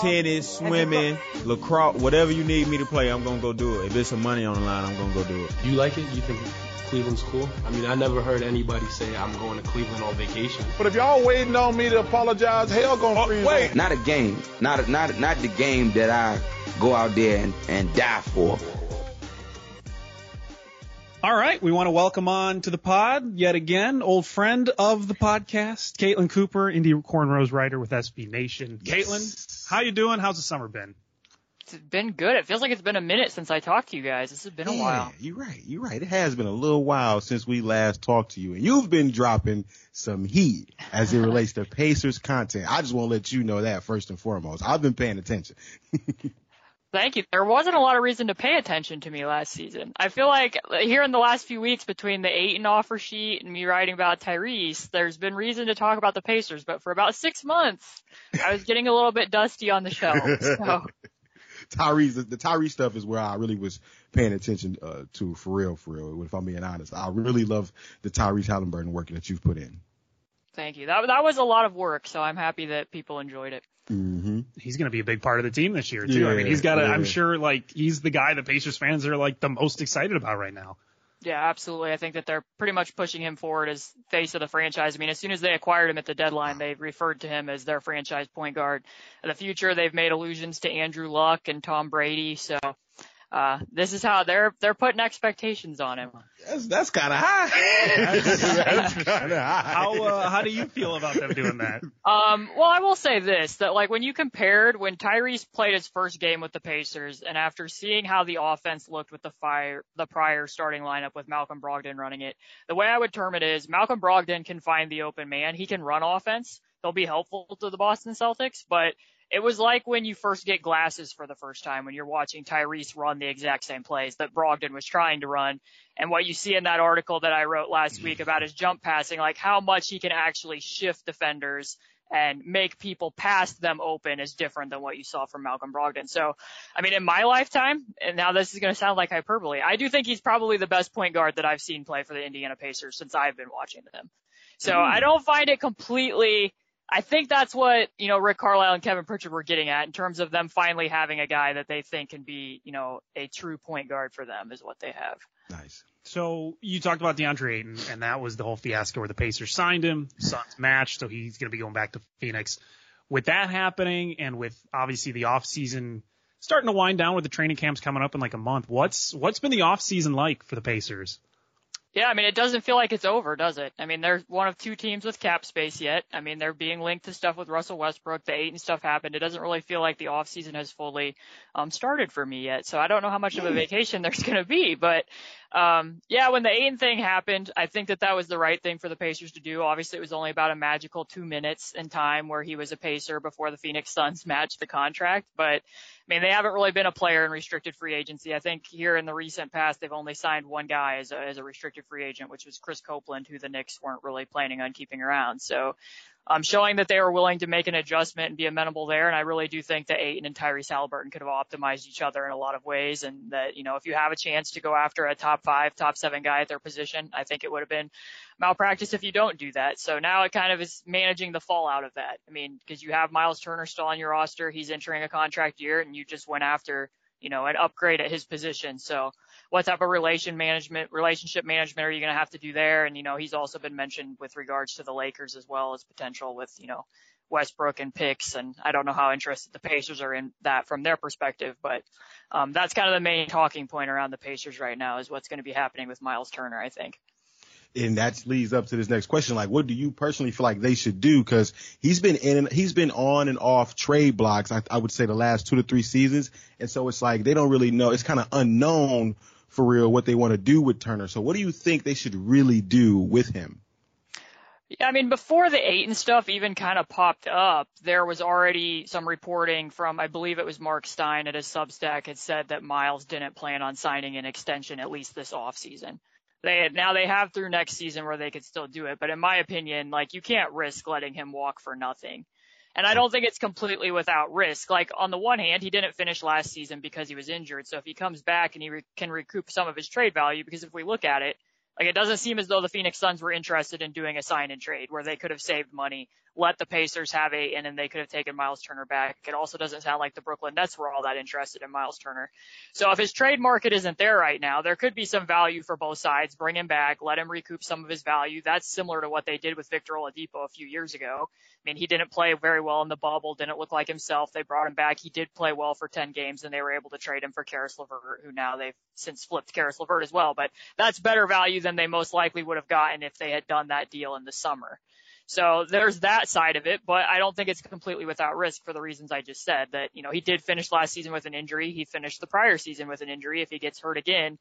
Tennis, swimming, lacrosse, whatever you need me to play, I'm gonna go do it. If there's some money on the line, I'm gonna go do it. You like it? You think Cleveland's cool? I mean, I never heard anybody say I'm going to Cleveland on vacation. But if y'all waiting on me to apologize, hell gonna oh, freeze. wait. Not a game. Not a, not not the game that I go out there and, and die for. All right, we want to welcome on to the pod yet again, old friend of the podcast, Caitlin Cooper, Indy Cornrows writer with SB Nation. Caitlin, how you doing? How's the summer been? It's been good. It feels like it's been a minute since I talked to you guys. This has been a Yeah, while. You're right. You're right. It has been a little while since we last talked to you, and you've been dropping some heat as it relates to Pacers content. I just want to let you know that first and foremost. I've been paying attention. Thank you. There wasn't a lot of reason to pay attention to me last season. I feel like here in the last few weeks between the Ayton offer sheet and me writing about Tyrese, there's been reason to talk about the Pacers, but for about six months, I was getting a little bit dusty on the show. So Tyrese, the Tyrese stuff is where I really was paying attention uh, to for real, for real. If I'm being honest, I really love the Tyrese Haliburton work that you've put in. Thank you. That, that was a lot of work, so I'm happy that people enjoyed it. Mm-hmm. He's going to be a big part of the team this year too. I mean, he's got a, I'm yeah. sure like he's the guy that Pacers fans are like the most excited about right now. Yeah, absolutely. I think that they're pretty much pushing him forward as face of the franchise. I mean, as soon as they acquired him at the deadline, they referred to him as their franchise point guard. In the future, they've made allusions to Andrew Luck and Tom Brady. So, uh, this is how they're, they're putting expectations on him. That's that's kind of high. that's kind of high. How uh, how do you feel about them doing that? Um, well, I will say this, that like when you compared when Tyrese played his first game with the Pacers and after seeing how the offense looked with the fire, the prior starting lineup with Malcolm Brogdon running it, the way I would term it is Malcolm Brogdon can find the open man. He can run offense. They'll be helpful to the Boston Celtics, but it was like when you first get glasses for the first time when you're watching Tyrese run the exact same plays that Brogdon was trying to run. And what you see in that article that I wrote last week mm-hmm. about his jump passing, like how much he can actually shift defenders and make people past them open is different than what you saw from Malcolm Brogdon. So, I mean, in my lifetime, and now this is going to sound like hyperbole, I do think he's probably the best point guard that I've seen play for the Indiana Pacers since I've been watching them. So mm-hmm. I don't find it completely, I think that's what, you know, Rick Carlisle and Kevin Pritchard were getting at in terms of them finally having a guy that they think can be, you know, a true point guard for them is what they have. Nice. So you talked about DeAndre Ayton, and that was the whole fiasco where the Pacers signed him, Suns matched, so he's going to be going back to Phoenix. With that happening, and with obviously the off season starting to wind down with the training camps coming up in like a month, what's what's been the off season like for the Pacers? Yeah, I mean, it doesn't feel like it's over, does it? I mean, they're one of two teams with cap space yet. I mean, they're being linked to stuff with Russell Westbrook. The Ayton stuff happened. It doesn't really feel like the off season has fully um, started for me yet. So I don't know how much of a vacation there's going to be, but um, yeah, when the Ayton thing happened, I think that that was the right thing for the Pacers to do. Obviously, it was only about a magical two minutes in time where he was a Pacer before the Phoenix Suns matched the contract, but I mean, they haven't really been a player in restricted free agency. I think here in the recent past, they've only signed one guy as a, as a restricted free agent, which was Chris Copeland, who the Knicks weren't really planning on keeping around. So, um, showing that they were willing to make an adjustment and be amenable there. And I really do think that Ayton and Tyrese Haliburton could have optimized each other in a lot of ways. And that, you know, if you have a chance to go after a top five, top seven guy at their position, I think it would have been malpractice if you don't do that. So now it kind of is managing the fallout of that. I mean, because you have Myles Turner still on your roster. He's entering a contract year and you just went after, you know, an upgrade at his position. So what type of relation management, relationship management are you going to have to do there? And, you know, he's also been mentioned with regards to the Lakers as well as potential with, you know, Westbrook and picks. And I don't know how interested the Pacers are in that from their perspective, but, um, that's kind of the main talking point around the Pacers right now is what's going to be happening with Myles Turner, I think. and that leads up to this next question. Like, what do you personally feel like they should do? Cause he's been in and he's been on and off trade blocks. I, I would say the last two to three seasons. And so it's like, they don't really know. It's kind of unknown for real what they want to do with Turner. So what do you think they should really do with him? Yeah, I mean, before the Ayton stuff even kind of popped up, there was already some reporting from, I believe it was Mark Stein at his Substack had said that Myles didn't plan on signing an extension at least this offseason. They had, now they have through next season where they could still do it, but in my opinion, like you can't risk letting him walk for nothing. And I don't think it's completely without risk. Like on the one hand, he didn't finish last season because he was injured. So if he comes back and he re- can recoup some of his trade value, because if we look at it, like it doesn't seem as though the Phoenix Suns were interested in doing a sign and trade where they could have saved money, let the Pacers have eight, and then they could have taken Myles Turner back. It also doesn't sound like the Brooklyn Nets were all that interested in Myles Turner. So if his trade market isn't there right now, there could be some value for both sides. Bring him back, let him recoup some of his value. That's similar to what they did with Victor Oladipo a few years ago. I mean, he didn't play very well in the bubble, didn't look like himself. They brought him back. He did play well for 10 games and they were able to trade him for Caris LeVert, who now they've since flipped Caris LeVert as well. But that's better value than they most likely would have gotten if they had done that deal in the summer. So there's that side of it, but I don't think it's completely without risk for the reasons I just said that, you know, he did finish last season with an injury. He finished the prior season with an injury. If he gets hurt again,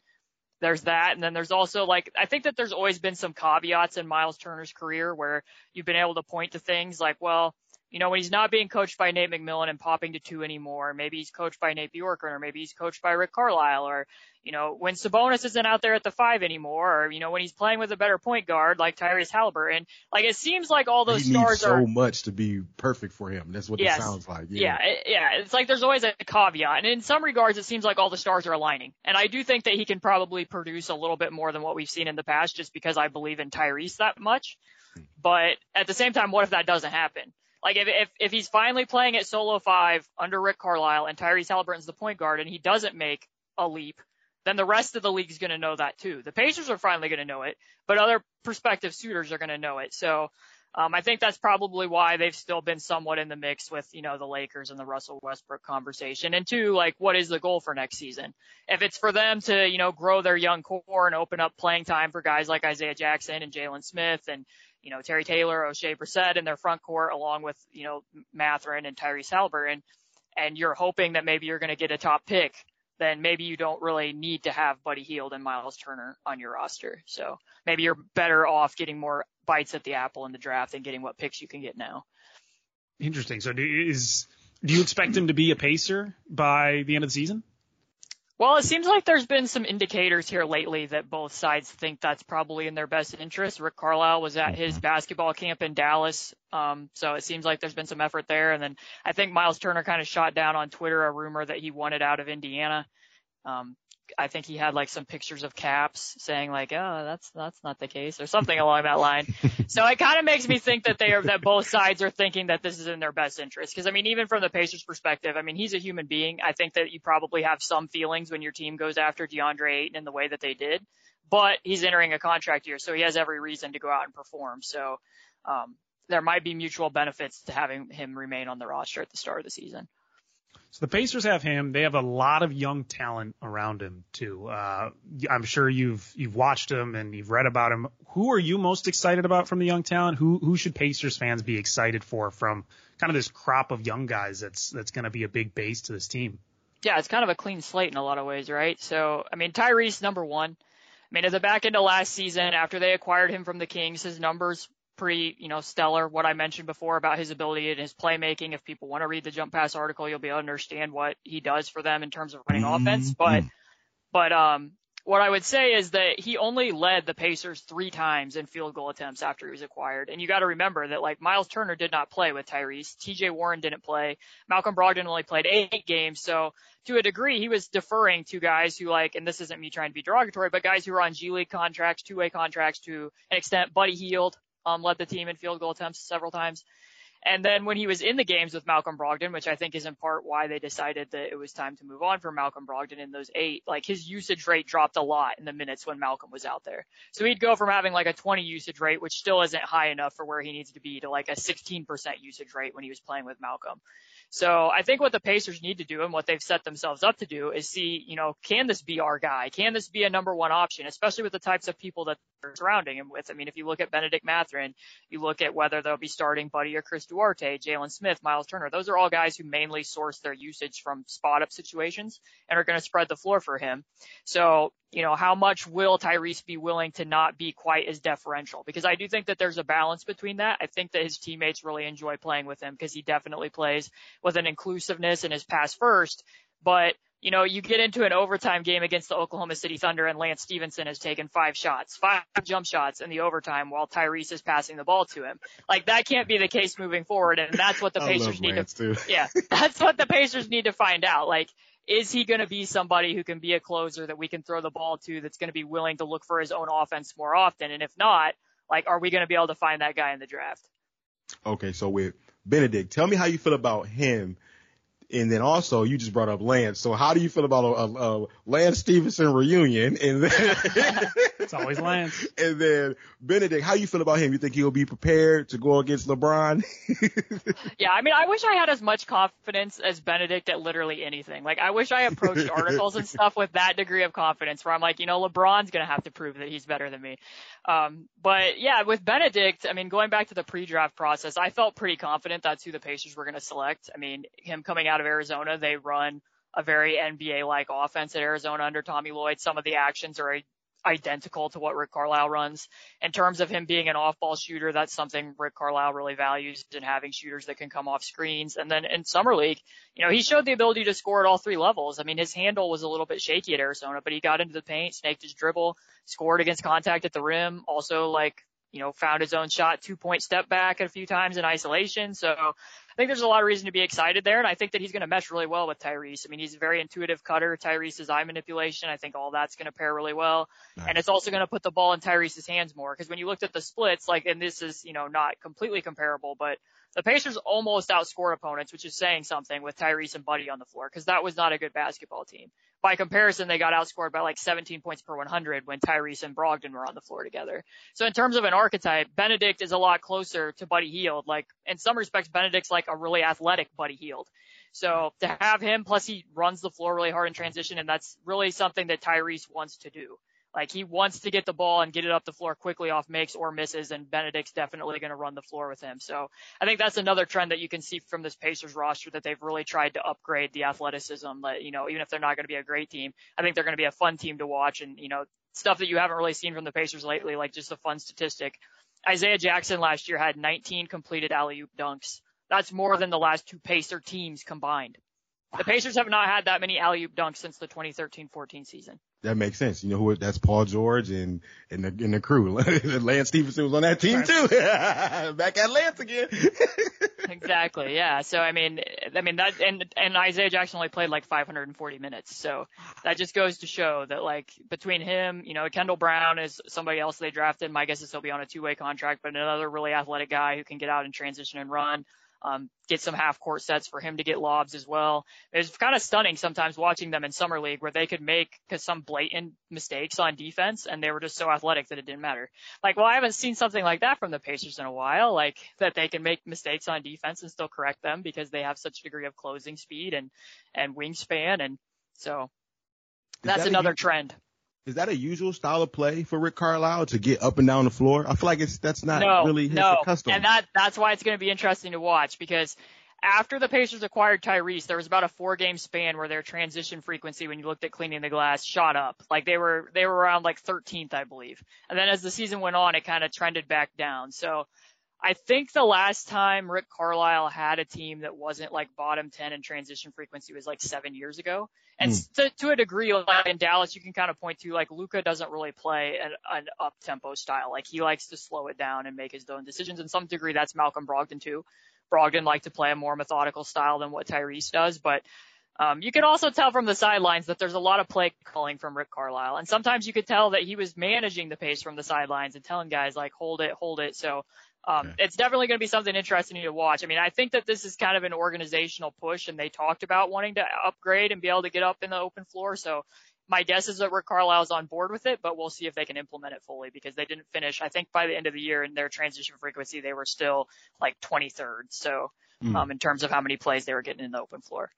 there's that. And then there's also like, I think that there's always been some caveats in Myles Turner's career where you've been able to point to things like, well, you know, when he's not being coached by Nate McMillan and popping to two anymore, maybe he's coached by Nate Bjorkgren or maybe he's coached by Rick Carlisle or, you know, when Sabonis isn't out there at the five anymore or, you know, when he's playing with a better point guard like Tyrese Haliburton, like it seems like all those he stars needs so are much to be perfect for him. That's what Yes. it sounds like. yeah, it- yeah. It's like there's always a caveat, and in some regards, it seems like all the stars are aligning. And I do think that he can probably produce a little bit more than what we've seen in the past, just because I believe in Tyrese that much. Hmm. But at the same time, what if that doesn't happen? Like if if if he's finally playing at solo five under Rick Carlisle and Tyrese Haliburton's the point guard, and he doesn't make a leap, then the rest of the league's going to know that too. The Pacers are finally going to know it, but other prospective suitors are going to know it. So. Um, I think that's probably why they've still been somewhat in the mix with, you know, the Lakers and the Russell Westbrook conversation. And two, like, what is the goal for next season? If it's for them to, you know, grow their young core and open up playing time for guys like Isaiah Jackson and Jalen Smith and, you know, Terry Taylor, Oshae Brissett in their front court along with, you know, Mathurin and Tyrese Haliburton, and you're hoping that maybe you're going to get a top pick, then maybe you don't really need to have Buddy Hield and Myles Turner on your roster. So maybe you're better off getting more bites at the apple in the draft and getting what picks you can get now. Interesting. So is do you expect him to be a pacer by the end of the season? Well, it seems like there's been some indicators here lately that both sides think that's probably in their best interest. Rick Carlisle was at his basketball camp in Dallas. Um, so it seems like there's been some effort there. And then I think Myles Turner kind of shot down on Twitter a rumor that he wanted out of Indiana. Um, I think he had like some pictures of caps saying like, oh, that's, that's not the case or something along that line. so it kind of makes me think that they are, that both sides are thinking that this is in their best interest. Cause I mean, even from the Pacers perspective, I mean, he's a human being. I think that you probably have some feelings when your team goes after DeAndre Ayton in the way that they did, but he's entering a contract year. So he has every reason to go out and perform. So, um, there might be mutual benefits to having him remain on the roster at the start of the season. So the Pacers have him. They have a lot of young talent around him too. Uh, I'm sure you've you've watched him and you've read about him. Who are you most excited about from the young talent? Who who should Pacers fans be excited for from kind of this crop of young guys that's that's going to be a big base to this team? Yeah, it's kind of a clean slate in a lot of ways, right? So, I mean, Tyrese number one. I mean, at the back end of last season, after they acquired him from the Kings, his numbers pretty, you know, stellar. What I mentioned before about his ability and his playmaking. If people want to read the jump pass article, you'll be able to understand what he does for them in terms of running offense. But, but, um, what I would say is that he only led the Pacers three times in field goal attempts after he was acquired. And you got to remember that like Myles Turner did not play with Tyrese. TJ Warren didn't play. Malcolm Brogdon only played eight games. So to a degree, he was deferring to guys who like, and this isn't me trying to be derogatory, but guys who are on G League contracts, two way contracts to an extent. Buddy Hield, um, led the team in field goal attempts several times. And then when he was in the games with Malcolm Brogdon, which I think is in part why they decided that it was time to move on for Malcolm Brogdon in those eight, like his usage rate dropped a lot in the minutes when Malcolm was out there. So he'd go from having like a 20 usage rate, which still isn't high enough for where he needs to be to like a 16% usage rate when he was playing with Malcolm. So I think what the Pacers need to do and what they've set themselves up to do is see, you know, can this be our guy? Can this be a number one option, especially with the types of people that surrounding him with. I mean, if you look at Benedict Mathurin, you look at whether they'll be starting Buddy or Chris Duarte, Jalen Smith, Myles Turner. Those are all guys who mainly source their usage from spot up situations and are going to spread the floor for him. So, you know, how much will Tyrese be willing to not be quite as deferential? Because I do think that there's a balance between that. I think that his teammates really enjoy playing with him because he definitely plays with an inclusiveness in his pass first. But you know, you get into an overtime game against the Oklahoma City Thunder and Lance Stephenson has taken five shots, five jump shots in the overtime while Tyrese is passing the ball to him. Like that can't be the case moving forward. And that's what the Pacers need Lance to, too. yeah, that's what the Pacers need to find out. Like, is he going to be somebody who can be a closer that we can throw the ball to that's going to be willing to look for his own offense more often? And if not, like, are we going to be able to find that guy in the draft? Okay, so with Benedict, tell me how you feel about him and then also you just brought up Lance. So how do you feel about a, a, a Lance Stephenson reunion? And then it's always Lance. And then Benedict, how do you feel about him? You think he'll be prepared to go against LeBron? yeah, I mean, I wish I had as much confidence as Benedict at literally anything. Like, I wish I approached articles and stuff with that degree of confidence where I'm like, you know, LeBron's gonna have to prove that he's better than me. Um, but yeah, with Benedict, I mean, going back to the pre-draft process, I felt pretty confident that's who the Pacers were gonna select. I mean, him coming out out of Arizona. They run a very NBA-like offense at Arizona under Tommy Lloyd. Some of the actions are identical to what Rick Carlisle runs. In terms of him being an off-ball shooter, that's something Rick Carlisle really values in having shooters that can come off screens. And then in summer league, you know, he showed the ability to score at all three levels. I mean, his handle was a little bit shaky at Arizona, but he got into the paint, snaked his dribble, scored against contact at the rim. Also, like, you know, found his own shot, two point step back a few times in isolation. So I think there's a lot of reason to be excited there. And I think that he's going to mesh really well with Tyrese. I mean, he's a very intuitive cutter. Tyrese's eye manipulation. I think all that's going to pair really well. Nice. And it's also going to put the ball in Tyrese's hands more. Cause when you looked at the splits, like, and this is, you know, not completely comparable, but the Pacers almost outscored opponents, which is saying something with Tyrese and Buddy on the floor because that was not a good basketball team. By comparison, they got outscored by like 17 points per 100 when Tyrese and Brogdon were on the floor together. So in terms of an archetype, Benedict is a lot closer to Buddy Hield. Like in some respects, Benedict's like a really athletic Buddy Hield. So to have him, plus he runs the floor really hard in transition, and that's really something that Tyrese wants to do. Like he wants to get the ball and get it up the floor quickly off makes or misses, and Benedict's definitely going to run the floor with him. So I think that's another trend that you can see from this Pacers roster that they've really tried to upgrade the athleticism. That you know, even if they're not going to be a great team, I think they're going to be a fun team to watch, and you know, stuff that you haven't really seen from the Pacers lately, like just a fun statistic. Isaiah Jackson last year had 19 completed alley-oop dunks. That's more than the last two Pacer teams combined. The Pacers have not had that many alley-oop dunks since the 2013-14 season that makes sense. You know who? That's Paul George and and the and the crew. Lance Stephenson was on that team too. Back at Lance again. exactly. Yeah. So I mean, I mean that and and Isaiah Jackson only played like 540 minutes. So that just goes to show that like between him, you know, Kendall Brown is somebody else they drafted. My guess is he'll be on a two-way contract, but another really athletic guy who can get out and transition and run um, get some half court sets for him to get lobs as well. It's kind of stunning sometimes watching them in summer league where they could make some blatant mistakes on defense and they were just so athletic that it didn't matter. Like, well, I haven't seen something like that from the Pacers in a while, like that they can make mistakes on defense and still correct them because they have such a degree of closing speed and, and wingspan. And so that's that another trend. Is that a usual style of play for Rick Carlisle to get up and down the floor? I feel like it's that's not no, really his no. custom. And that that's why it's going to be interesting to watch because after the Pacers acquired Tyrese, there was about a four game span where their transition frequency, when you looked at cleaning the glass, shot up. Like they were, they were around like 13th, I believe. And then as the season went on, it kind of trended back down. So I think the last time Rick Carlisle had a team that wasn't like bottom 10 in transition frequency was like seven years ago. And mm. to, to, a degree, like in Dallas, you can kind of point to like Luka doesn't really play an, an up tempo style. Like he likes to slow it down and make his own decisions. In some degree, that's Malcolm Brogdon too. Brogdon liked to play a more methodical style than what Tyrese does, but um, you can also tell from the sidelines that there's a lot of play calling from Rick Carlisle, and sometimes you could tell that he was managing the pace from the sidelines and telling guys like hold it, hold it. So um, it's definitely going to be something interesting to watch. I mean, I think that this is kind of an organizational push, and they talked about wanting to upgrade and be able to get up in the open floor. So my guess is that Rick Carlisle's on board with it, but we'll see if they can implement it fully because they didn't finish. I think by the end of the year in their transition frequency, they were still like 23rd. So, mm. um, in terms of how many plays they were getting in the open floor.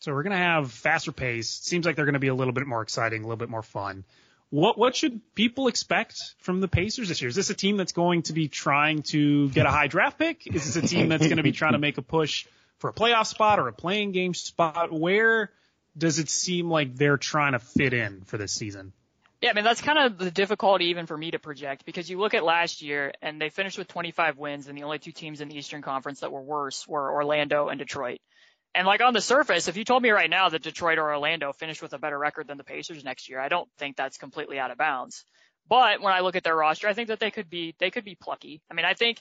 So we're going to have faster pace. Seems like they're going to be a little bit more exciting, a little bit more fun. What what should people expect from the Pacers this year? Is this a team that's going to be trying to get a high draft pick? Is this a team that's going to be trying to make a push for a playoff spot or a playing game spot? Where does it seem like they're trying to fit in for this season? Yeah, I mean that's kind of the difficulty even for me to project because you look at last year and they finished with 25 wins and the only two teams in the Eastern Conference that were worse were Orlando and Detroit. And like on the surface, if you told me right now that Detroit or Orlando finished with a better record than the Pacers next year, I don't think that's completely out of bounds. But when I look at their roster, I think that they could be they could be plucky. I mean, I think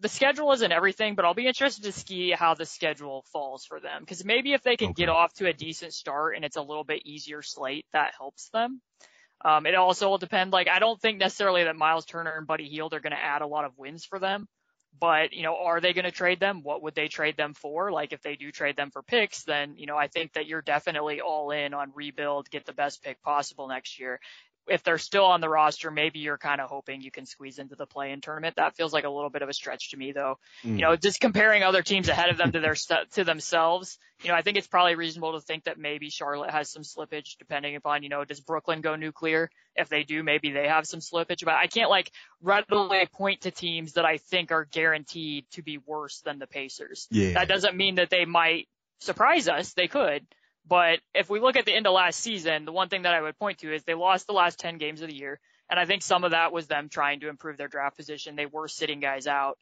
the schedule isn't everything, but I'll be interested to see how the schedule falls for them because maybe if they can okay. get off to a decent start and it's a little bit easier slate, that helps them. Um, it also will depend. Like I don't think necessarily that Myles Turner and Buddy Hield are going to add a lot of wins for them. But, you know, are they going to trade them? What would they trade them for? Like if they do trade them for picks, then, you know, I think that you're definitely all in on rebuild, get the best pick possible next year if they're still on the roster, maybe you're kind of hoping you can squeeze into the play-in tournament. That feels like a little bit of a stretch to me, though. Mm. You know, just comparing other teams ahead of them to their to themselves. You know, I think it's probably reasonable to think that maybe Charlotte has some slippage, depending upon you know, does Brooklyn go nuclear? If they do, maybe they have some slippage. But I can't like readily point to teams that I think are guaranteed to be worse than the Pacers. Yeah. That doesn't mean that they might surprise us. They could. But if we look at the end of last season, the one thing that I would point to is they lost the last 10 games of the year. And I think some of that was them trying to improve their draft position. They were sitting guys out.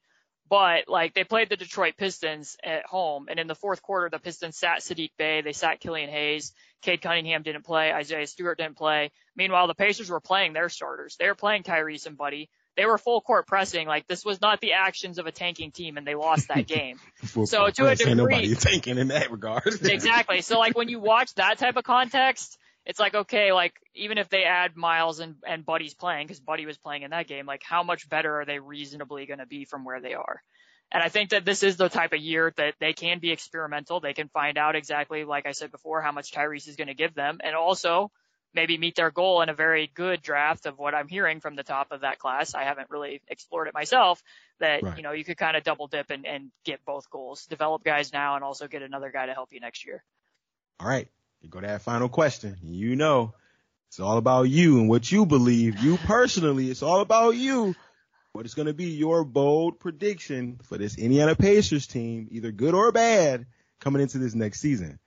But like they played the Detroit Pistons at home, and in the fourth quarter, the Pistons sat Saddiq Bey, they sat Killian Hayes, Cade Cunningham didn't play, Isaiah Stewart didn't play. Meanwhile, the Pacers were playing their starters. They were playing Tyrese and Buddy they were full court pressing. Like this was not the actions of a tanking team, and they lost that game. so to a degree, nobody tanking in that regard. exactly. So like when you watch that type of context, it's like okay, like even if they add Myles and and Buddy's playing because Buddy was playing in that game, like how much better are they reasonably going to be from where they are? And I think that this is the type of year that they can be experimental. They can find out exactly, like I said before, how much Tyrese is going to give them, and also maybe meet their goal in a very good draft of what I'm hearing from the top of that class. I haven't really explored it myself that, right. you know, you could kind of double dip and, and get both goals, develop guys now and also get another guy to help you next year. All right. You go to that final question. You know, it's all about you and what you believe. You personally, it's all about you. What is going to be your bold prediction for this Indiana Pacers team, either good or bad, coming into this next season?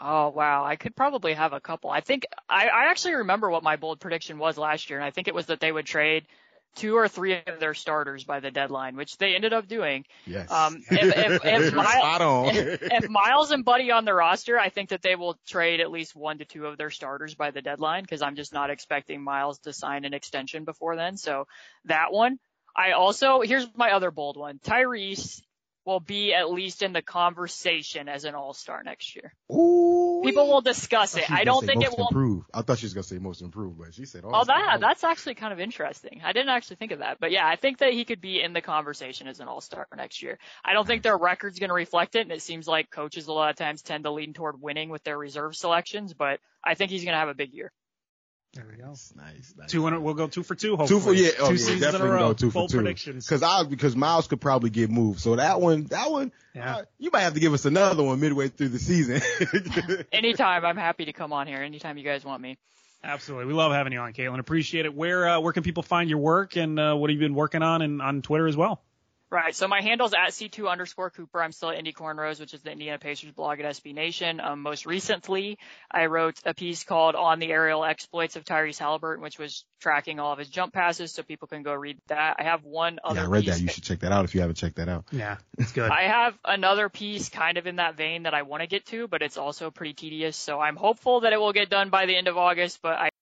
Oh wow, I could probably have a couple. I think I, I actually remember what my bold prediction was last year, and I think it was that they would trade two or three of their starters by the deadline, which they ended up doing. Yes. Um, if, if, if, Myles, if, if, Myles and Buddy on the roster, I think that they will trade at least one to two of their starters by the deadline because I'm just not expecting Myles to sign an extension before then. So that one. I also, here's my other bold one. Tyrese will be at least in the conversation as an all-star next year. Ooh. People will discuss it. I don't think it will improve. I thought she was going to say most improved, but she said all-star. Oh, that, that's actually kind of interesting. I didn't actually think of that. But yeah, I think that he could be in the conversation as an all-star next year. I don't think mm-hmm. their record's going to reflect it, and it seems like coaches a lot of times tend to lean toward winning with their reserve selections, but I think he's going to have a big year. There we go. Nice, nice. Two in, we'll go two for two. Hopefully. Two for yeah, oh, two yeah, seasons definitely in a row. Go two Full for two. predictions. Because I because Myles could probably get moved. So that one, that one, yeah. Uh, you might have to give us another one midway through the season. Anytime, I'm happy to come on here. Anytime you guys want me. Absolutely, we love having you on, Caitlin. Appreciate it. Where uh, where can people find your work and uh, what have you been working on and on Twitter as well? Right. So my handle's at C2 underscore Cooper. I'm still at Indy Cornrows, which is the Indiana Pacers blog at SB Nation. Um, most recently, I wrote a piece called On the Aerial Exploits of Tyrese Haliburton, which was tracking all of his jump passes, so people can go read that. I have one other. Yeah, I read piece that. You should check that out if you haven't checked that out. Yeah, it's good. I have another piece kind of in that vein that I want to get to, but it's also pretty tedious. So I'm hopeful that it will get done by the end of August, but I Hey,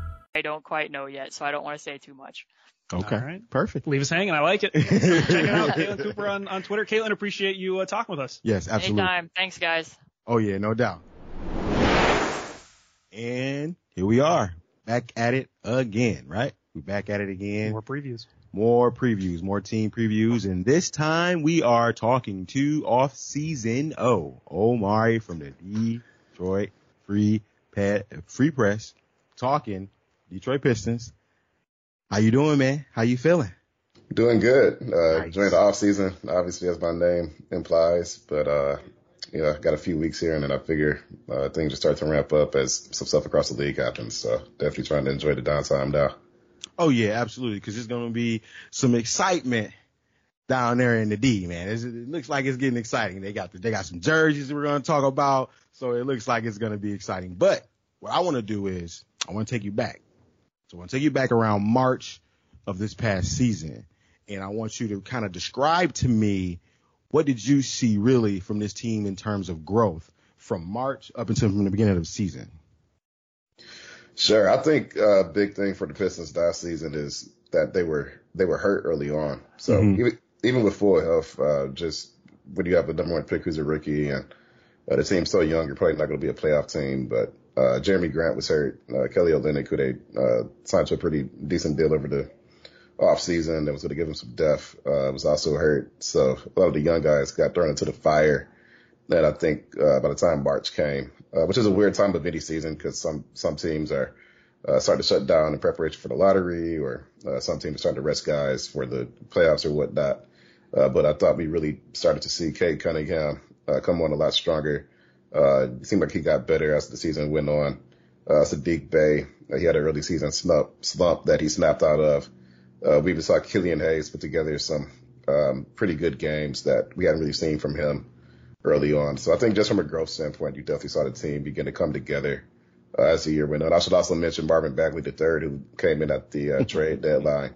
I don't quite know yet, so I don't want to say too much. Okay. All right. Perfect. Leave us hanging. I like it. Check it out. Caitlin Cooper on, on Twitter. Caitlin, appreciate you uh, talking with us. Yes, absolutely. Anytime. Thanks, guys. Oh, yeah, no doubt. And here we are. back at it again, right? We're back at it again. More previews. More previews, more team previews. And this time we are talking to off season O, Omari from the Detroit Free Pet, Free Press, talking Detroit Pistons. How you doing, man? How you feeling? Doing good. Uh, Nice. Enjoying the off season, obviously, as my name implies. But uh, you know, got a few weeks here, and then I figure uh, things just start to ramp up as some stuff across the league happens. So definitely trying to enjoy the downtime now. Oh yeah, absolutely. Cause there's going to be some excitement down there in the D, man. It's, it looks like it's getting exciting. They got the, they got some jerseys we're going to talk about. So it looks like it's going to be exciting. But what I want to do is I want to take you back. So I want to take you back around March of this past season. And I want you to kind of describe to me what did you see really from this team in terms of growth from March up until from the beginning of the season? Sure. I think a big thing for the Pistons last season is that they were they were hurt early on. So Mhm. even, even with full health, uh, just when you have a number one pick who's a rookie and uh, the team's so young, you're probably not going to be a playoff team. But uh, Jerami Grant was hurt. Uh, Kelly Olynyk, who they uh, signed to a pretty decent deal over the off season, that was going to give him some depth, uh, was also hurt. So a lot of the young guys got thrown into the fire. And I think uh, by the time March came, uh, which is a weird time of any season because some some teams are uh, starting to shut down in preparation for the lottery, or uh, some teams are starting to rest guys for the playoffs or whatnot. Uh, but I thought we really started to see Cade Cunningham uh, come on a lot stronger. Uh, seemed like he got better as the season went on. Uh, Saddiq Bey, uh, he had an early season slump, slump that he snapped out of. Uh, we even saw Killian Hayes put together some um, pretty good games that we hadn't really seen from him early on. So I think just from a growth standpoint, you definitely saw the team begin to come together uh, as the year went on. I should also mention Marvin Bagley III, who came in at the uh, trade deadline.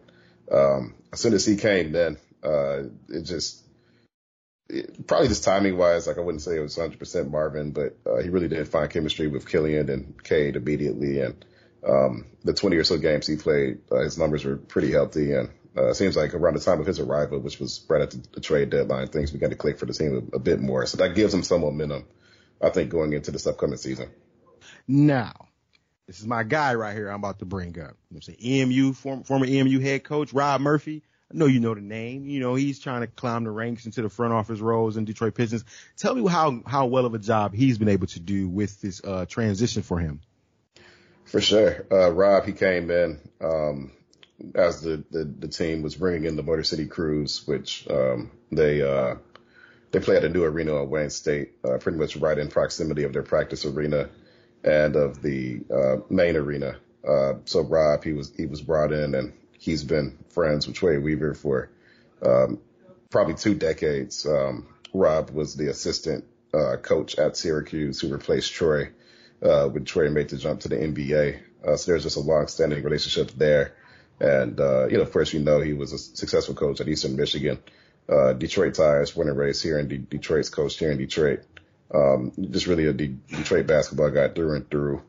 Um, as soon as he came in, uh, it just it, probably just timing wise, like I wouldn't say it was 100% Marvin, but uh, he really did find chemistry with Killian and Cade immediately. And um, the 20 or so games he played, uh, his numbers were pretty healthy. And uh, seems like around the time of his arrival, which was right at the, the trade deadline, things began to click for the team a, a bit more. So that gives him some momentum, I think, going into this upcoming season. Now, this is my guy right here I'm about to bring up. You know? EMU, form, former EMU head coach, Rob Murphy. Know you know the name. You know, he's trying to climb the ranks into the front office roles in Detroit Pistons. Tell me how, how well of a job he's been able to do with this, uh, transition for him. For sure. Uh, Rob, he came in, um, as the, the, the team was bringing in the Motor City Cruise, which, um, they, uh, they play at a new arena on Wayne State, uh, pretty much right in proximity of their practice arena and of the, uh, main arena. Uh, so Rob, he was, he was brought in and he's been friends with Troy Weaver for, um, probably two decades. Um, Rob was the assistant, uh, coach at Syracuse who replaced Troy uh, when Troy made the jump to the NBA. Uh, so there's just a long-standing relationship there. And, uh, you know, of course, you know, he was a successful coach at Eastern Michigan. Uh, Detroit Tires, born and raised here in De- Detroit's coach here in Detroit. Um, just really a Detroit basketball guy through and through.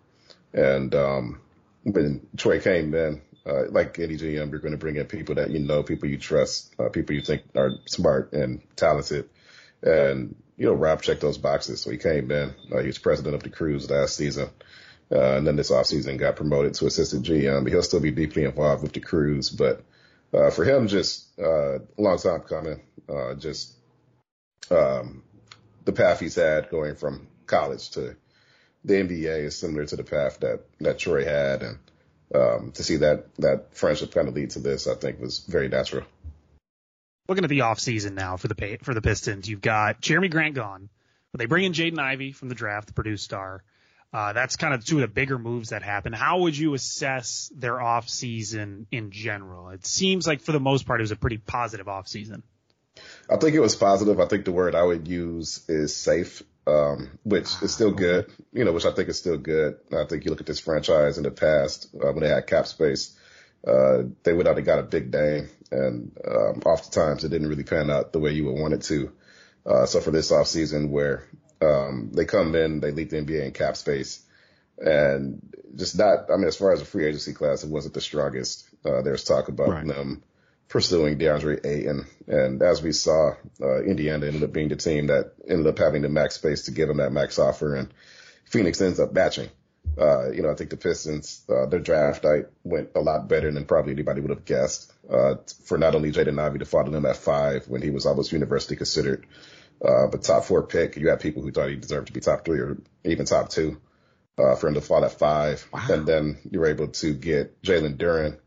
And, um, when Troy came in, uh, like any GM, you're going to bring in people that you know, people you trust, uh, people you think are smart and talented. And, you know, Rob checked those boxes. So he came in, uh, he was president of the Cruise last season. Uh, and then this offseason got promoted to assistant GM. But he'll still be deeply involved with the Cruise, but, uh, for him, just, uh, a long time coming, uh, just, um, the path he's had going from college to the NBA is similar to the path that, that Troy had. And, um, to see that, that friendship kind of lead to this, I think was very natural. Looking at the offseason now for the pay, for the Pistons, you've got Jerami Grant gone, but they bring in Jaden Ivey from the draft, the Purdue star. Uh, that's kind of two of the bigger moves that happened. How would you assess their offseason in general? It seems like for the most part it was a pretty positive offseason. I think it was positive. I think the word I would use is safe, um, which is still good, you know, which I think is still good. I think you look at this franchise in the past, uh, when they had cap space, uh, they went out and got a big name and, um, oftentimes it didn't really pan out the way you would want it to. Uh, so for this offseason where, um, they come in, they lead the NBA in cap space and just not, I mean, as far as a free agency class, it wasn't the strongest. Uh, there's talk about Right. them pursuing DeAndre Ayton. And as we saw, uh, Indiana ended up being the team that ended up having the max space to give him that max offer and Phoenix ends up matching. Uh, you know, I think the Pistons, uh, their draft night went a lot better than probably anybody would have guessed. Uh, for not only Jaden Ivey to fall to them at five when he was almost universally considered, uh, but top four pick. You had people who thought he deserved to be top three or even top two, uh, for him to fall at five. Wow. And then you were able to get Jalen Duren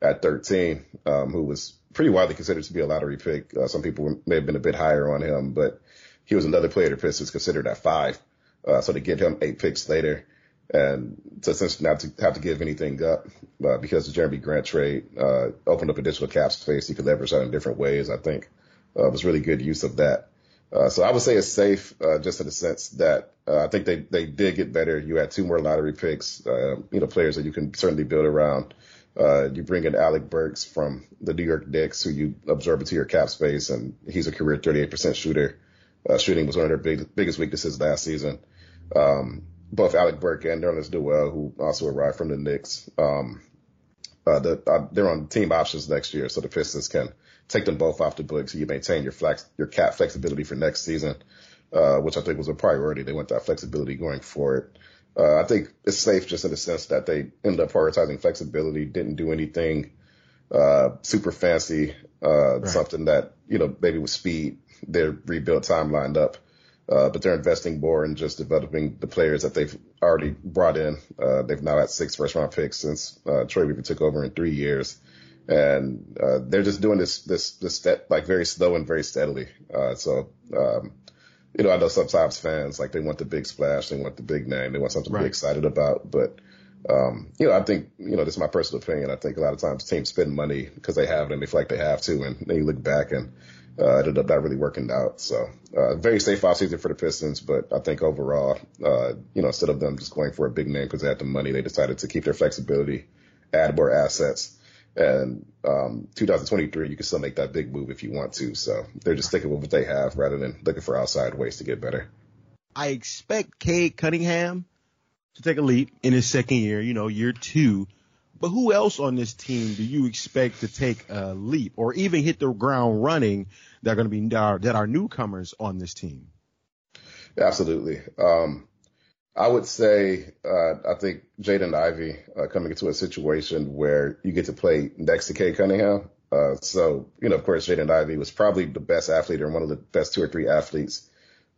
at 13, um, who was pretty widely considered to be a lottery pick. Uh, some people may have been a bit higher on him, but he was another player the Pistons considered at five. Uh, so to get him eight picks later and to essentially not to have to give anything up, uh, because the Jerami Grant trade, uh, opened up additional cap space. He could leverage that in different ways. I think, uh, was really good use of that. Uh, so I would say it's safe, uh, just in the sense that, uh, I think they, they did get better. You had two more lottery picks, uh, you know, players that you can certainly build around. Uh, you bring in Alec Burks from the New York Knicks, who you absorb into your cap space, and he's a career 38% shooter. Uh, shooting was one of their big, biggest weaknesses last season. Um, both Alec Burke and Nerlens Noel, who also arrived from the Knicks, um, uh, the, uh, they're on team options next year, so the Pistons can take them both off the books. So you maintain your flex, your cap flexibility for next season, uh, which I think was a priority. They want that flexibility going forward. Uh, I think it's safe just in the sense that they ended up prioritizing flexibility, didn't do anything, uh, super fancy, uh, right. something that, you know, maybe with speed, their rebuild time lined up. Uh, but they're investing more in just developing the players that they've already brought in. Uh, they've now had six first round picks since, uh, Troy Weaver took over in three years. And, uh, they're just doing this, this, this step, like very slow and very steadily. Uh, so, um, you know, I know sometimes fans like they want the big splash, they want the big name, they want something right. to be excited about. But, um, you know, I think, you know, this is my personal opinion. I think a lot of times teams spend money because they have it and they feel like they have to. And then you look back and, uh, it ended up not really working out. So, uh, very safe offseason for the Pistons, but I think overall, uh, you know, instead of them just going for a big name because they had the money, they decided to keep their flexibility, add more assets. And um, 2023, you can still make that big move if you want to. So they're just sticking with what they have rather than looking for outside ways to get better. I expect Cade Cunningham to take a leap in his second year, you know, year two. But who else on this team do you expect to take a leap or even hit the ground running that are going to be that are, that are newcomers on this team? Absolutely. Um, I would say, uh, I think Jaden Ivey, uh, coming into a situation where you get to play next to Cade Cunningham. Uh, so, you know, of course, Jaden Ivey was probably the best athlete or one of the best two or three athletes,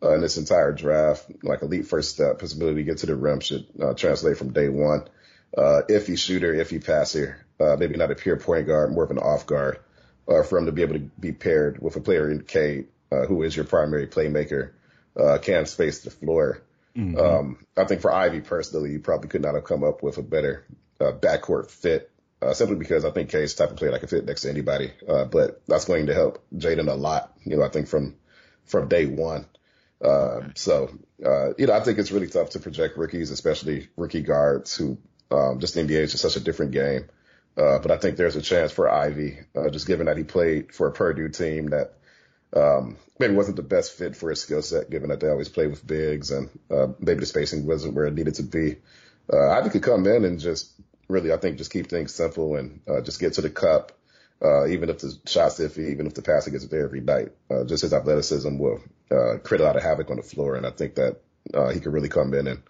uh, in this entire draft. Like elite first step, his ability to get to the rim should, uh, translate from day one. Uh, iffy shooter, iffy passer, uh, maybe not a pure point guard, more of an off guard, for him to be able to be paired with a player in uh, who is your primary playmaker, uh, can space the floor. Mm-hmm. Um, I think for Ivey personally, you probably could not have come up with a better uh, backcourt fit. Uh, simply because I think Cade's type of player that can fit next to anybody. Uh, but that's going to help Jaden a lot. You know, I think from, from day one. Uh, so, uh, you know, I think it's really tough to project rookies, especially rookie guards who, um, just the NBA is just such a different game. Uh, but I think there's a chance for Ivey, uh, just given that he played for a Purdue team that um, maybe wasn't the best fit for his skill set, given that they always play with bigs and uh, maybe the spacing wasn't where it needed to be. Uh, Ivey could come in and just really, I think, just keep things simple and uh, just get to the cup. Uh, even if the shot's iffy, even if the passing isn't there every night, uh, just his athleticism will uh, create a lot of havoc on the floor. And I think that uh, he could really come in and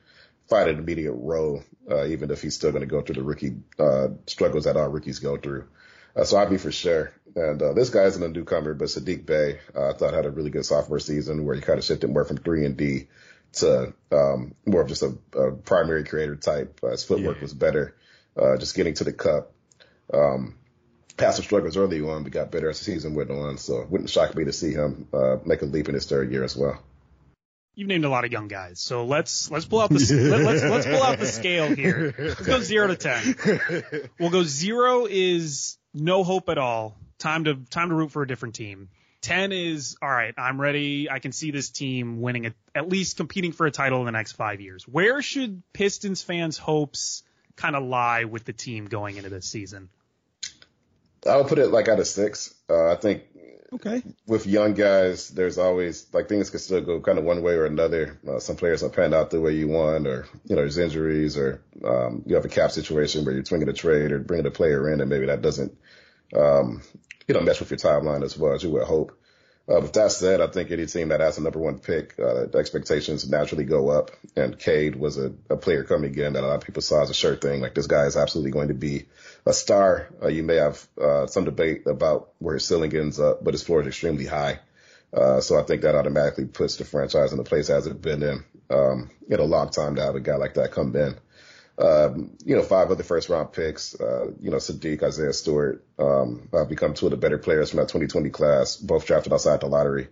find an immediate role, uh, even if he's still going to go through the rookie uh, struggles that all rookies go through. Uh, so I'd be for sure. And uh, this guy isn't a newcomer, but Saddiq Bey, uh, I thought had a really good sophomore season where he kind of shifted more from three and D to um, more of just a, a primary creator type. Uh, his footwork yeah. was better, uh, just getting to the cup. Um, had some struggles early on, but got better as the season went on. So it wouldn't shock me to see him uh, make a leap in his third year as well. You've named a lot of young guys, so let's let's pull out the let, let's let's pull out the scale here. Let's go zero to ten. We'll go zero is no hope at all. Time to time to root for a different team. Ten is all right. I'm ready. I can see this team winning it, at least competing for a title in the next five years. Where should Pistons fans' hopes kind of lie with the team going into this season? I would put it like out of six. Uh, I think okay with young guys, there's always like things can still go kind of one way or another. Uh, some players don't pan out the way you want, or you know, there's injuries, or um, you have a cap situation where you're swinging a trade or bringing a player in, and maybe that doesn't um, you know, mesh with your timeline as well as you would hope. Uh, with that said, I think any team that has a number one pick, uh, expectations naturally go up. And Cade was a, a player coming in that a lot of people saw as a sure thing. Like this guy is absolutely going to be a star. Uh, you may have uh, some debate about where his ceiling ends up, but his floor is extremely high. Uh, so I think that automatically puts the franchise in the place as it's been in um, in a long time to have a guy like that come in. Um, you know, five other first round picks, uh, you know, Saddiq, Isaiah Stewart, um, become two of the better players from that 2020 class, both drafted outside the lottery.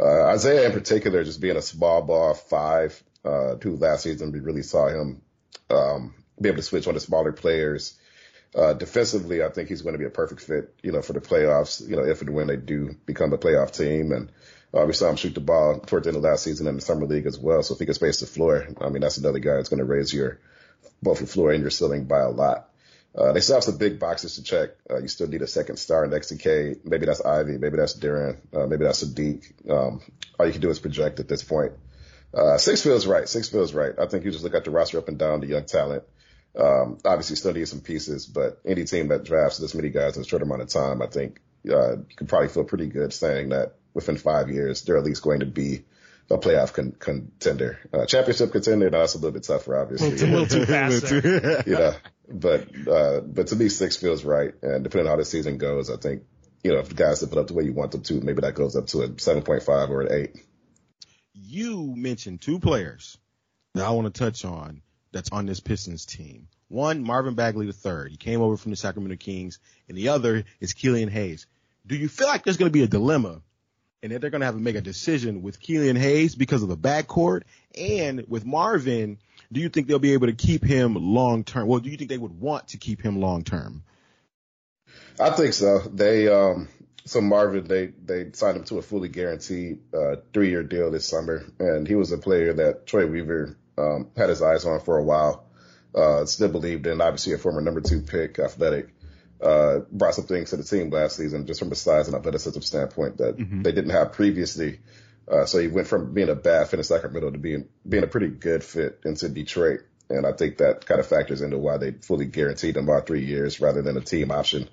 Uh, Isaiah in particular, just being a small ball five, uh, last season we really saw him, um, be able to switch on the smaller players. Uh, defensively, I think he's going to be a perfect fit, you know, for the playoffs, you know, if and when they do become a playoff team. And uh, we saw him shoot the ball towards the end of last season in the summer league as well. So if he can space the floor, I mean, that's another guy that's going to raise your, both your floor and your ceiling by a lot. Uh, they still have some big boxes to check. Uh, you still need a second star next to K. Maybe that's Ivey. Maybe that's De'Aaron. Uh, maybe that's Saddiq. Um, all you can do is project at this point. Uh, six feels right. Six feels right. I think you just look at the roster up and down, the young talent. Um, obviously still need some pieces, but any team that drafts this many guys in a short amount of time, I think, uh, you can probably feel pretty good saying that within five years, they're at least going to be a playoff con- contender. Uh, championship contender, no, that's a little bit tougher, obviously. It's a little too fast. there. you know, but, uh, but to me, six feels right. And depending on how the season goes, I think, you know, if the guys step it up the way you want them to, maybe that goes up to a 7.5 or an 8. You mentioned two players that I want to touch on that's on this Pistons team. One, Marvin Bagley III. He came over from the Sacramento Kings, and the other is Killian Hayes. Do you feel like there's going to be a dilemma and that they're going to have to make a decision with Killian Hayes because of the backcourt and with Marvin? Do you think they'll be able to keep him long term? Well, do you think they would want to keep him long term? I think so. They, um, so Marvin, they, they signed him to a fully guaranteed, uh, three year deal this summer. And he was a player that Troy Weaver, um, had his eyes on for a while. Uh, still believed in, obviously a former number two pick, athletic, uh, brought some things to the team last season just from a size and athleticism standpoint that Mhm. they didn't have previously. Uh, so he went from being a bad fit in Sacramento to being, being a pretty good fit into Detroit. And I think that kind of factors into why they fully guaranteed him about three years rather than a team option,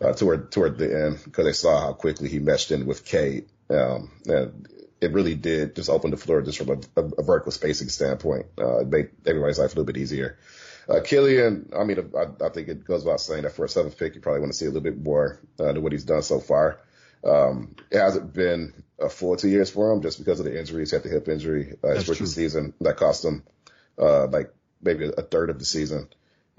uh, toward, toward the end because they saw how quickly he meshed in with Cade. Um, and it really did just open the floor just from a, a, a vertical spacing standpoint. Uh, it made everybody's life a little bit easier. Uh, Killian, I mean, I, I think it goes without saying that for a seventh pick, you probably want to see a little bit more uh, than what he's done so far. Um, it hasn't been a full two years for him just because of the injuries. He had the hip injury uh, his rookie season that cost him uh, like maybe a third of the season,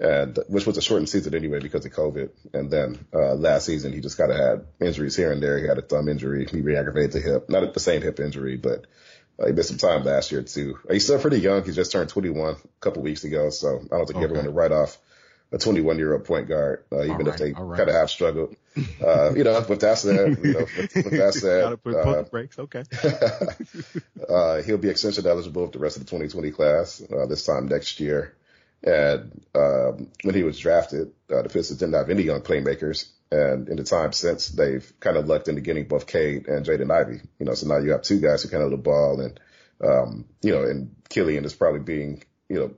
and which was a shortened season anyway because of COVID. And then uh, last season he just kind of had injuries here and there. He had a thumb injury. He re-aggravated the hip, not the same hip injury, but uh, he missed some time last year too. He's still pretty young. He just turned 21 a couple weeks ago, so I don't think Okay. want to write off a 21 year old point guard, uh, even All if they right, kind of have struggled. Uh, you know, with that said, you know, with, with that said, Gotta put, uh, brakes. Okay. uh, he'll be extension eligible with the rest of the 2020 class uh, this time next year. And um, when he was drafted, uh, the Pistons didn't have any young playmakers. And in the time since, they've kind of lucked into getting both Cade and Jaden Ivey. You know, so now you have two guys who can handle the ball, and um, you know, and Killian is probably being, you know,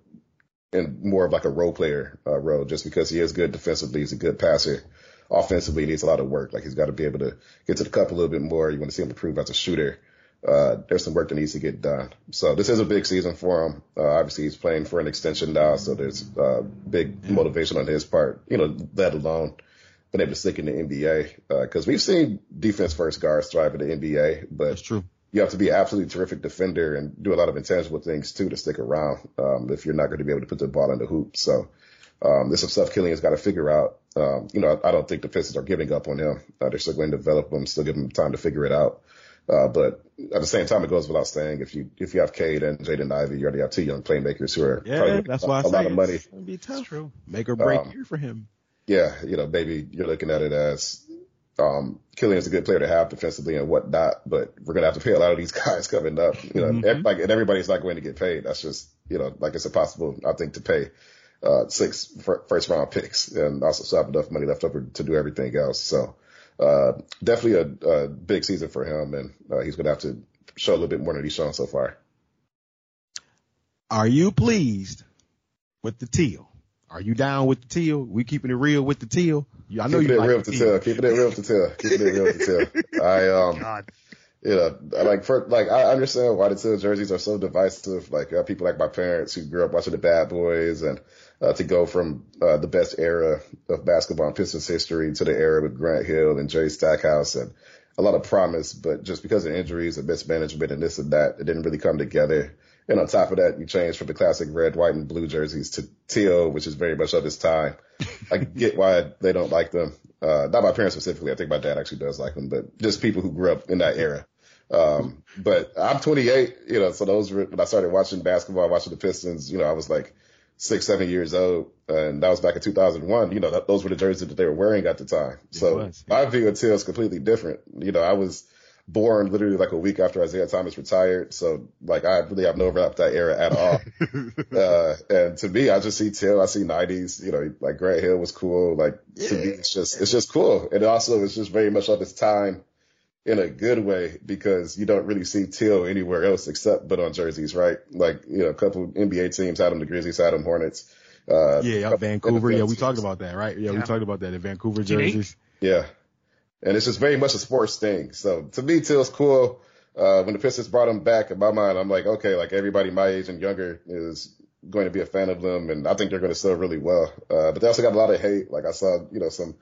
in more of like a role player uh, role, just because he is good defensively, he's a good passer. Offensively, he needs a lot of work. Like he's got to be able to get to the cup a little bit more. You want to see him improve as a shooter uh, there's some work that needs to get done. So this is a big season for him. Uh, obviously he's playing for an extension now, so there's uh, big motivation on his part, you know, let alone been able to stick in the NBA. Uh, cause we've seen defense first guards thrive in the NBA, but That's true. you have to be an absolutely terrific defender and do a lot of intangible things too to stick around, um, if you're not going to be able to put the ball in the hoop. So, um, there's some stuff Killian's got to figure out. Um, you know, I, I don't think the Pistons are giving up on him. Uh, they're still going to develop him, still give him time to figure it out. Uh, but at the same time, it goes without saying, if you, if you have Cade and Jaden Ivey, you already have two young playmakers who are Yeah, probably that's a, why I a say lot of money. It's gonna be tough. Make or break Um, year for him. Yeah, you know, maybe you're looking at it as um Killian's a good player to have defensively and whatnot, but we're gonna have to pay a lot of these guys coming up. You know, Mhm. like and everybody's not going to get paid. That's just you know, like it's impossible, I think, to pay uh six fir- first round picks and also still have enough money left over to do everything else. So uh definitely a, a big season for him, and uh, he's gonna have to show a little bit more than he's shown so far. Are you pleased with the teal? Are you down with the teal? We keeping it real with the teal. I know keeping you it like real the to teal. tell. Keeping it real to tell. Keeping it real to tell. I um, God. you know, like for like I understand why the teal jerseys are so divisive. Like uh, people like my parents who grew up watching the Bad Boys, and uh, to go from uh, the best era of basketball in Pistons history to the era with Grant Hill and Jerry Stackhouse, and a lot of promise, but just because of injuries and mismanagement and this and that, it didn't really come together. And on top of that, you changed from the classic red, white, and blue jerseys to teal, which is very much of its time. I get why they don't like them. Uh, not my parents specifically. I think my dad actually does like them, but just people who grew up in that era. Um, but I'm 28, you know, so those were, when I started watching basketball, watching the Pistons, you know, I was like six, seven years old. And that was back in 2001. You know, that, those were the jerseys that they were wearing at the time. So was, yeah. my view of Till is completely different. You know, I was, born literally like a week after Isiah Thomas retired. So like I really have no overlap that era at all. uh, and to me, I just see Till, I see nineties, you know, like Grant Hill was cool. Like yeah. to me, it's just, it's just cool. And also it's just very much of its time in a good way because you don't really see teal anywhere else except but on jerseys, right? Like, you know, a couple NBA teams had them, the Grizzlies had them, Hornets. Uh, yeah, yeah Vancouver. Yeah, we teams. talked about that, right? Yeah, yeah, we talked about that. The Vancouver jerseys. Yeah and it's just very much a sports thing. So to me, Teal's cool. Uh, when the Pistons brought him back, in my mind, I'm like, okay, like everybody my age and younger is going to be a fan of them, and I think they're going to sell really well. Uh, but they also got a lot of hate. Like I saw, you know, some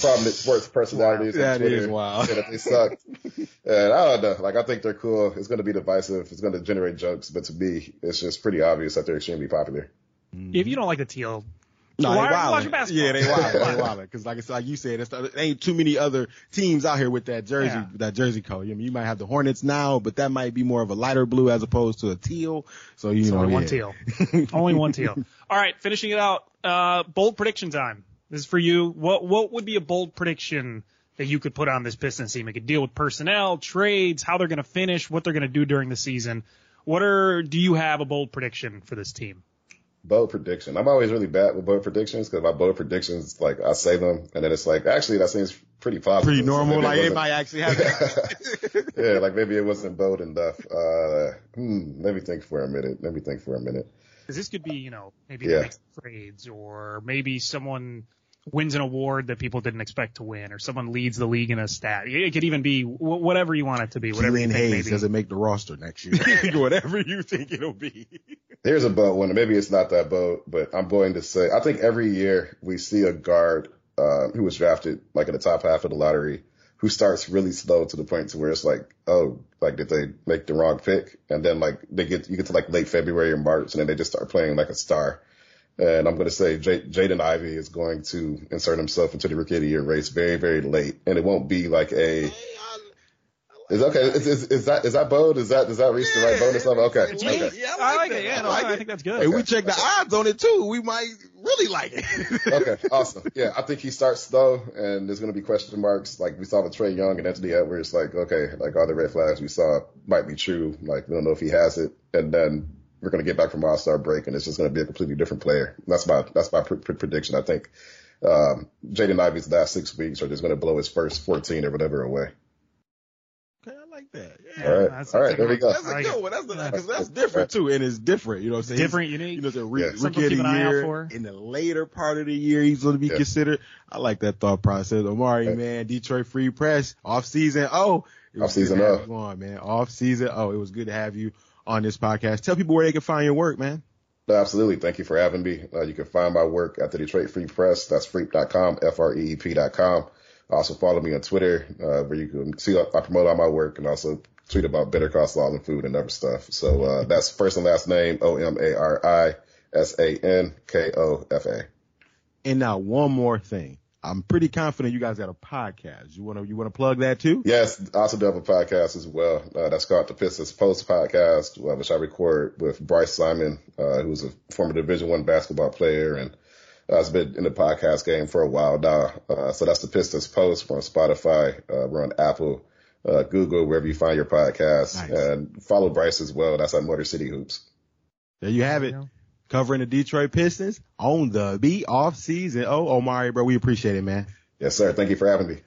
prominent sports personalities wow, on Twitter wow. that they suck. and I don't know. Like I think they're cool. It's going to be divisive. It's going to generate jokes, but to me, it's just pretty obvious that they're extremely popular. If you don't like the teal, no, Why they are you watching basketball? Yeah, they wild. they wild. Because like, like you said, there ain't too many other teams out here with that jersey, yeah. that jersey color. I mean, you might have the Hornets now, but that might be more of a lighter blue as opposed to a teal. So you know, only yeah. one teal. only one teal. All right, finishing it out. Uh, bold prediction time. This is for you. What what would be a bold prediction that you could put on this Pistons team? It could deal with personnel, trades, how they're going to finish, what they're going to do during the season. What are do you have a bold prediction for this team? bold prediction. I'm always really bad with bold predictions because my bold predictions, like I say them and then it's like, actually that seems pretty positive. Pretty normal. So like it, it might actually happen. yeah. Like maybe it wasn't bold enough. Uh, hmm, let me think for a minute. Let me think for a minute. Cause this could be, you know, maybe yeah. trades or maybe someone wins an award that people didn't expect to win, or someone leads the league in a stat. It could even be whatever you want it to be. Whatever Killian you think Hayes maybe. doesn't make the roster next year. whatever you think it'll be. There's a boat one. Maybe it's not that boat, but I'm going to say I think every year we see a guard uh, who was drafted like in the top half of the lottery who starts really slow to the point to where it's like, oh, like did they make the wrong pick? And then like they get you get to like late February or March, and then they just start playing like a star. And I'm going to say J- Jaden Ivey is going to insert himself into the rookie of the year race very, very late. And it won't be like a, is okay. Is, is, is, that is that bold? Is that does that reach yeah. the right bonus level? Okay. okay. Yeah, I like, I like it. Yeah, no, I, I, think that's good. And okay. we check the odds on it too. We might really like it. okay, awesome. Yeah, I think he starts slow, and there's going to be question marks like we saw with Trae Young and Anthony Edwards. Like, okay, like all the red flags we saw might be true. Like we don't know if he has it, and then we're going to get back from All Star break, and it's just going to be a completely different player. That's my that's my pr- pr- prediction. I think um, Jaden Ivey's last six weeks are just going to blow his first 14 or whatever away. Okay, I like that. Yeah. All right, that's, all right, there we go. That's a good one. That's, the, cause that's different too, and it's different. You know, what I'm saying? different, unique. You know, the re- yeah. rookie of the year in the later part of the year, he's going to be yeah. considered. I like that thought process. Omari, yeah. man, Detroit Free Press off season. Oh, off season. Oh, on, man, off season. Oh, it was good to have you on this podcast. Tell people where they can find your work, man. absolutely. Thank you for having me. Uh, you can find my work at the Detroit Free Press. That's freep.com, F-R-E-E-P.com. Also follow me on Twitter, uh, where you can see I promote all my work and also tweet about Better Call Saul and food and other stuff. So, uh, that's first and last name, O-M-A-R-I-S-A-N-K-O-F-A. And now one more thing. I'm pretty confident you guys got a podcast. You want to you want to plug that too? Yes, I also do have a podcast as well. Uh, that's called the Pistons Post Podcast, uh, which I record with Bryce Simon, uh, who's a former Division One basketball player and uh, has been in the podcast game for a while now. Uh, so that's the Pistons Post. We're on Spotify. Uh, we're on Apple, uh, Google, wherever you find your podcast, nice. and follow Bryce as well. That's at Motor City Hoops. There you have it covering the Detroit Pistons on the B off season. Oh, Omari, bro, we appreciate it, man. Yes, sir. Thank you for having me.